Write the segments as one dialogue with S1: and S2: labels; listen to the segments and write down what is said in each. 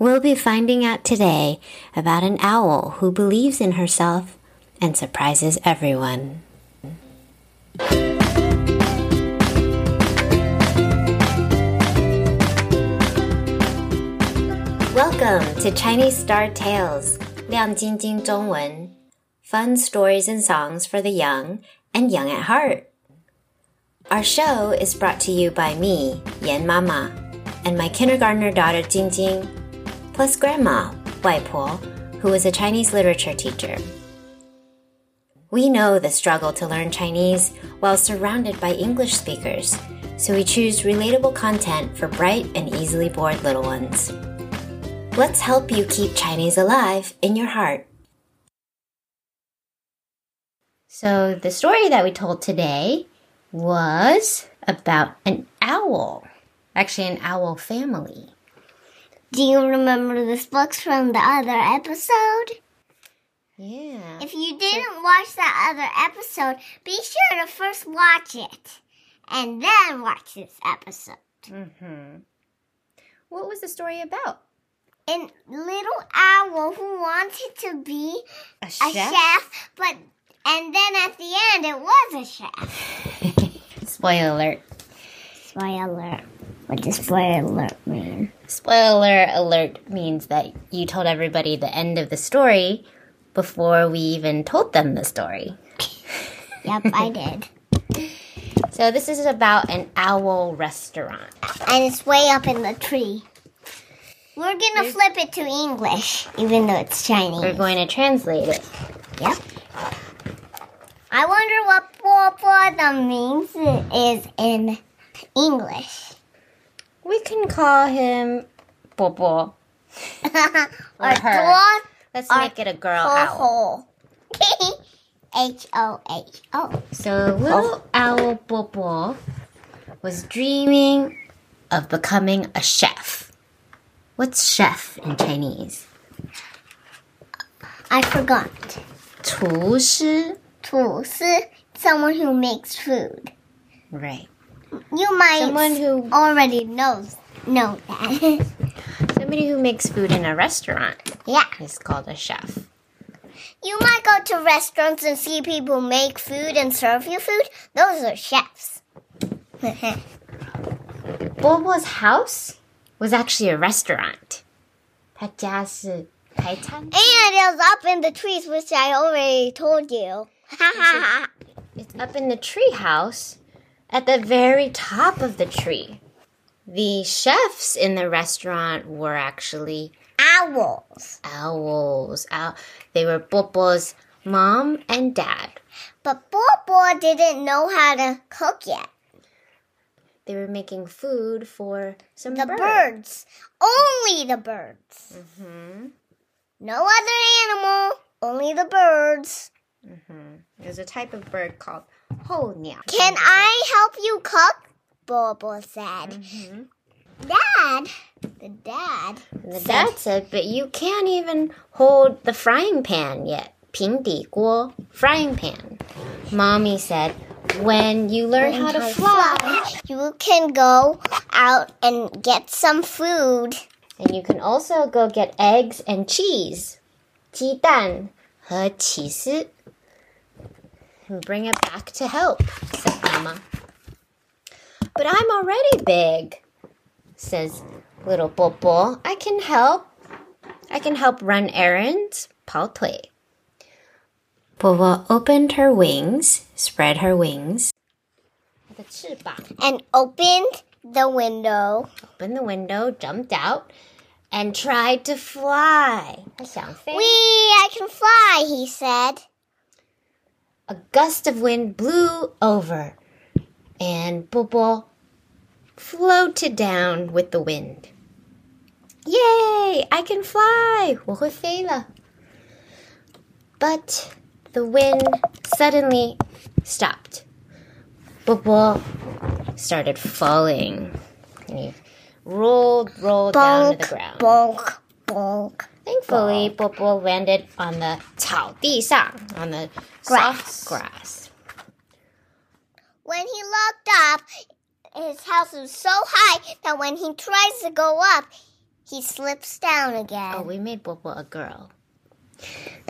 S1: We'll be finding out today about an owl who believes in herself and surprises everyone. Welcome to Chinese Star Tales, 亮晶晶中文, fun stories and songs for the young and young at heart. Our show is brought to you by me, Yan Mama, and my kindergartner daughter Jing Jing, plus Grandma, Wai Po, was a Chinese literature teacher. We know the struggle to learn Chinese while surrounded by English speakers, so we choose relatable content for bright and easily bored little ones. Let's help you keep Chinese alive in your heart. So, the story that we told today was about an owl, actually, an owl family.
S2: Do you remember this book from the other episode?
S1: Yeah.
S2: If you didn't watch that other episode, be sure to first watch it and then watch this episode.
S1: Mm-hmm. What was the story about?
S2: A little owl who wanted to be
S1: A
S2: a
S1: chef?
S2: chef, but and then at the end it was a chef.
S1: Spoiler alert.
S2: Spoiler. What does spoiler alert mean?
S1: Spoiler alert means that you told everybody the end of the story before we even told them the story.
S2: Yep, I did.
S1: So this is about an owl restaurant.
S2: And it's way up in the tree. We're gonna flip it to English, even though it's Chinese.
S1: We're going to translate it.
S2: Yep. I wonder what Bobo means is in English
S1: We can call him Bobo.
S2: or
S1: her.
S2: Dor-
S1: Let's
S2: Or
S1: make it a girl owl.
S2: Ho H O H O.
S1: So little owl Bobo was dreaming of becoming a chef. What's chef in Chinese?
S2: I forgot.
S1: 厨师.
S2: 厨师, someone who makes food.
S1: Right.
S2: You might
S1: someone who
S2: already knows know that.
S1: somebody who makes food in a restaurant.
S2: Yeah.
S1: Is called a chef.
S2: You might go to restaurants and see people make food and serve you food. Those are chefs.
S1: Bobo's house was actually a restaurant.
S2: And it was up in the trees, which I already told you.
S1: it's up in the tree house at the very top of the tree. The chefs in the restaurant were actually
S2: Owls.
S1: owls. Ow- they were Bobo's mom and dad.
S2: But Bobo didn't know how to cook yet.
S1: They were making food for some
S2: The
S1: birds.
S2: birds. Only the birds.
S1: hmm
S2: No other animal. Only the birds.
S1: There's a type of bird called ho niao.
S2: Can I help you cook? Bobo said.
S1: Mhm.
S2: Dad. The dad.
S1: And the dad said, but you can't even hold the frying pan yet. 平底锅, frying pan. Mommy said, when you learn how to fly,
S2: You can go out and get some food.
S1: and you can also go get eggs and cheese. 鸡蛋和起司. and bring it back to help, said Mama. But I'm already big, says little Popo. I can help. I can help run errands, Pao Tui. Popo opened her wings, spread her wings,
S2: and opened the window.
S1: Opened the window, jumped out, and tried to fly.
S2: Wee, I can fly, he said
S1: A gust of wind blew over, and Popo floated down with the wind. Yay! I can fly! 我会飞了. But the wind suddenly stopped. Popo started falling. And he rolled, rolled down to the
S2: Bonk,
S1: ground.
S2: bonk, bonk.
S1: Thankfully, Popo landed on the 草地上, on the
S2: Grass.
S1: soft grass.
S2: When he looked up, his house was so high that when he tries to go up, he slips down again.
S1: Oh, we made Bobo a girl.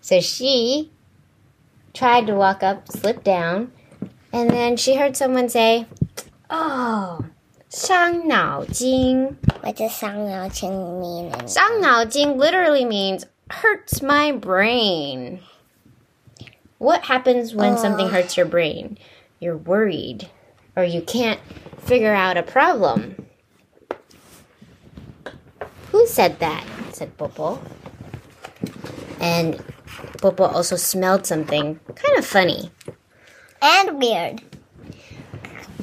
S1: so she tried to walk up, slipped down, and then she heard someone say, Oh, 伤脑筋.
S2: what does 伤脑筋 mean?
S1: 伤脑筋 literally means hurts my brain. What happens when something hurts your brain? You're worried or you can't figure out a problem. Who said that? said Popo. And Popo also smelled something kind of funny.
S2: And weird.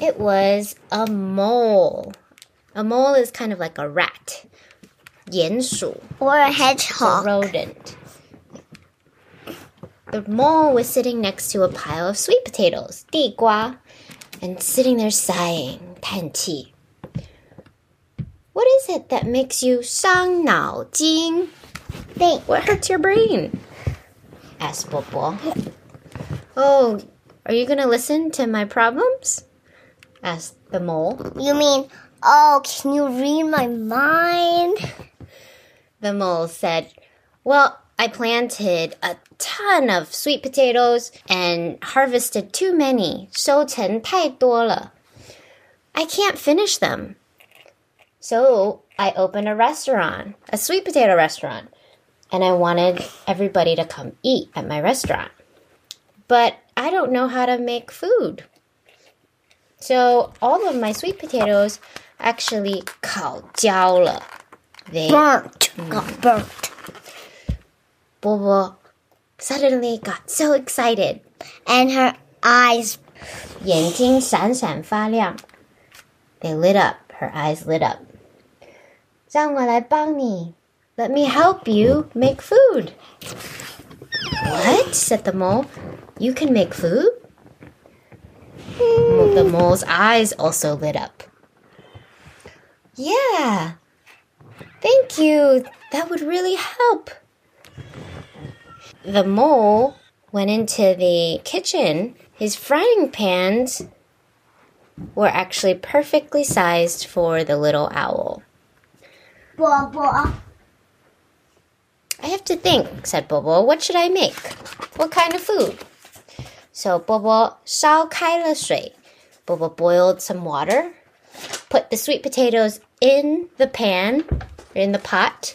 S1: It was a mole. A mole is kind of like a rat. 鼹鼠
S2: Or a
S1: a
S2: hedgehog.
S1: rodent. The mole was sitting next to a pile of sweet potatoes, 地瓜, and sitting there sighing, 叹气. What is it that makes you 伤脑筋?
S2: Think.
S1: What hurts your brain? asked Popo. Oh, are you gonna listen to my problems? asked the mole.
S2: You mean, oh, can you read my mind?
S1: The mole said, Well, I planted a ton of sweet potatoes and harvested too many. 收成太多了. I can't finish them. So I opened a restaurant, a sweet potato restaurant, and I wanted everybody to come eat at my restaurant. But I don't know how to make food. So all of my sweet potatoes actually 烤焦了. They
S2: Burnt. Got burnt.
S1: Bobo suddenly got so excited.
S2: And her eyes.
S1: 眼睛闪闪发亮. They lit up. Her eyes lit up. 让我来帮你. Let me help you make food. What? said the mole. You can make food? The mole's eyes also lit up. Yeah. Thank you. That would really help. The mole went into the kitchen. His frying pans were actually perfectly sized for the little owl.
S2: Bobo.
S1: I have to think, said Bobo. What should I make? What kind of food? So Bobo 烧开了水. Bobo boiled some water, put the sweet potatoes in the pan, or in the pot,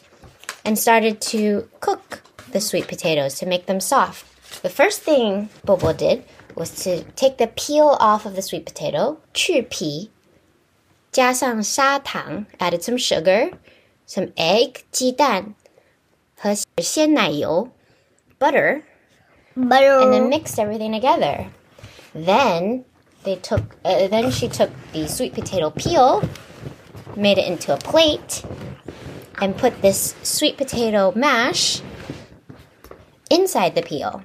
S1: and started to cook the sweet potatoes to make them soft. The first thing Bobo did was to take the peel off of the sweet potato, 去皮,加上砂糖, added some sugar, some egg, 鸡蛋,和鲜奶油, butter,
S2: Butter.
S1: and then mixed everything together. Then they took. Uh, then she took the sweet potato peel, made it into a plate, and put this sweet potato mash inside the peel,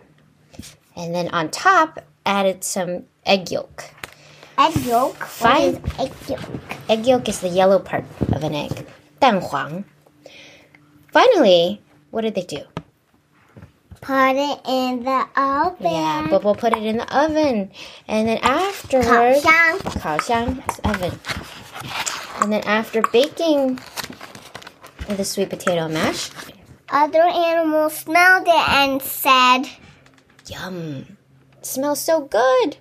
S1: and then on top added some egg yolk.
S2: egg yolk.
S1: Fine.
S2: is egg yolk?
S1: Egg yolk is the yellow part of an egg. 蛋黄. Finally, what did they do?
S2: Put it in the oven.
S1: Yeah, Bobo put it in the oven, and then afterwards,
S2: 烤箱.
S1: 烤箱 is oven. And then after baking the sweet potato mash,
S2: Other animals smelled it and said,
S1: yum, smells so good.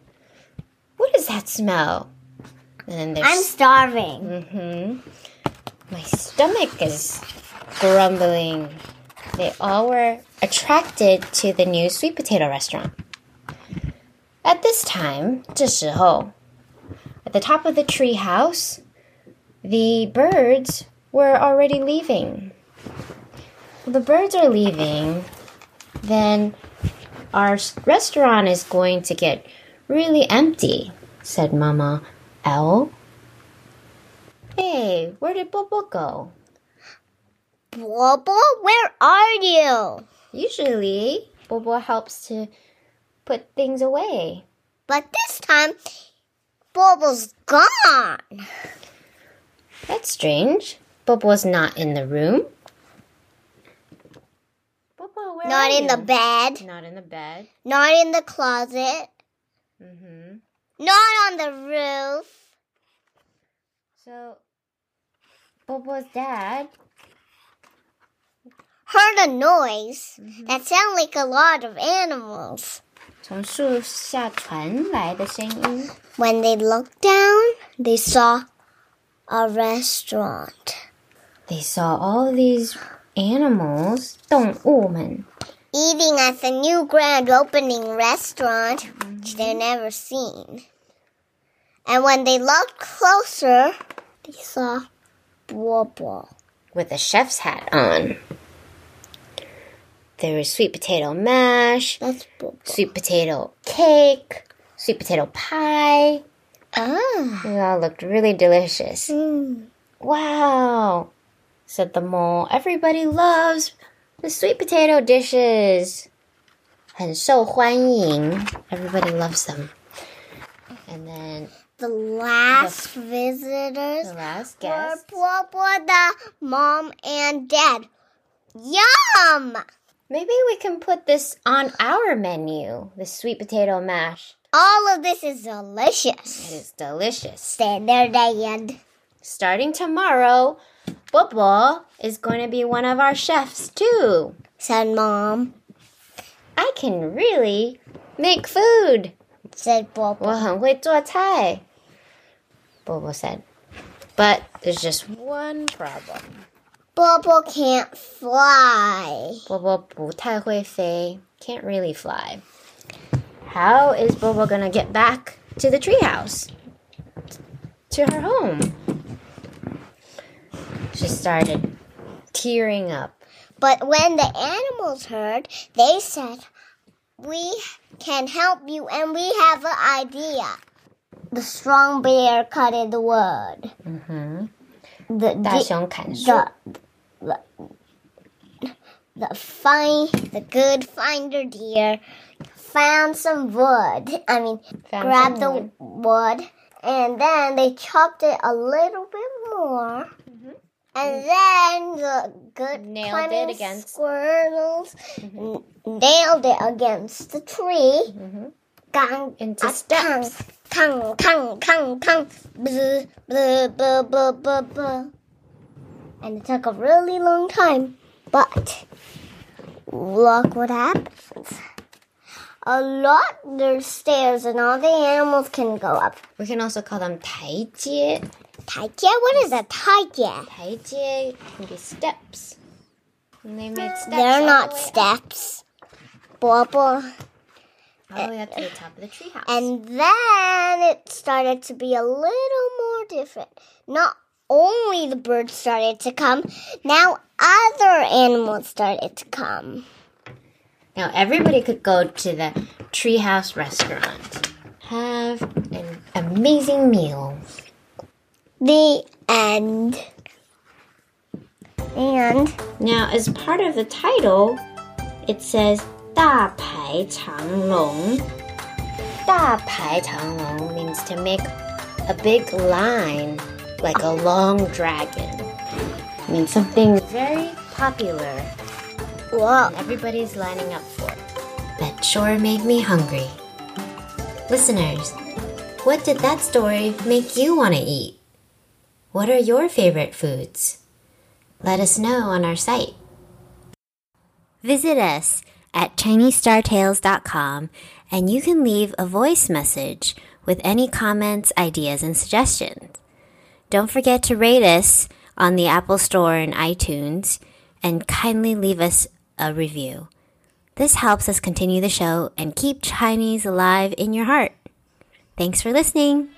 S1: What is that smell? And then there's
S2: I'm starving.
S1: hmm My stomach is grumbling. They all were attracted to the new sweet potato restaurant. At this time, 这时候, at the top of the tree house, the birds were already leaving. Well, the birds are leaving, then our s- restaurant is going to get really empty, said Mama Owl. Hey, where did Bobo go?
S2: Bobo, where are you?
S1: Usually, Bobo helps to put things away.
S2: But this time, Bobo's gone.
S1: That's strange. Bobo's not in the room. Bobo, where
S2: Not in the bed.
S1: Not in the bed.
S2: Not in the closet.
S1: Mm-hmm.
S2: Not on the roof.
S1: So, Bobo's dad
S2: heard a noise that sounded like a lot of animals.
S1: 从树下传来的声音。
S2: When they looked down, they saw a restaurant.
S1: They saw all these animals, 动物们
S2: eating at the new grand opening restaurant, which they'd never seen. And when they looked closer, they saw Bobo.
S1: with a chef's hat on. There was sweet potato mash,
S2: That's Bobo.
S1: sweet potato cake, sweet potato pie.
S2: Ah.
S1: They all looked really delicious.
S2: Mm.
S1: Wow, said the mole. Everybody loves the sweet potato dishes. 很受欢迎. Everybody loves them. And then
S2: The last visitors
S1: the last
S2: were
S1: guest.
S2: Bobo, the mom, and dad. Yum!
S1: Maybe we can put this on our menu. The sweet potato mash.
S2: All of this is
S1: It
S2: delicious.
S1: is delicious.
S2: Stay there, Dad.
S1: Starting tomorrow, Bobo is going to be one of our chefs too.
S2: Said Mom.
S1: I can really make food.
S2: Said Bobo.
S1: 我很会做菜. Bobo said. But there's just one problem.
S2: Bobo can't fly.
S1: Bobo 不太会飞, can't really fly. How is Bobo gonna get back to the treehouse? To her home? She started tearing up.
S2: But when the animals heard, they said, We can help you and we have an idea. The strong bear cut in the wood.
S1: 嗯哼，
S2: The,
S1: 大
S2: the,
S1: 熊砍树。
S2: the, the, the fine, the good finder deer found some wood. I mean,
S1: Found
S2: grabbed the wood. and then they chopped it a little bit more. And then the good
S1: Mm-hmm. Nailed it against-
S2: squirrels n- nailed it against the tree.
S1: Mhm.
S2: Gang,
S1: Into steps.
S2: Kang, kang, kang, kang, blah, blah, blah, blah, blah, blah. And it took a really long time. But look what happens. A lot, there's stairs, and all the animals can go up.
S1: We can also call them
S2: tai jie. What is a
S1: tai jie? Can be steps. And they make steps.
S2: They're not
S1: the
S2: steps. Bubble.
S1: All the way up to the top of the treehouse.
S2: And then it started to be a little more different. Not only the birds started to come, now other animals started to come.
S1: Now everybody could go to the treehouse restaurant. Have an amazing meal.
S2: The end. And
S1: Now, as part of the title, it says 大排长龙.大排长龙 means to make a big line, like a long dragon. It means something very popular
S2: whoa,
S1: and everybody's lining up for it. That sure made me hungry. Listeners, what did that story make you want to eat? What are your favorite foods? Let us know on our site. Visit us at ChineseStarTales.com and you can leave a voice message with any comments, ideas, and suggestions. Don't forget to rate us on the Apple Store and iTunes and kindly leave us a review. This helps us continue the show and keep Chinese alive in your heart. Thanks for listening.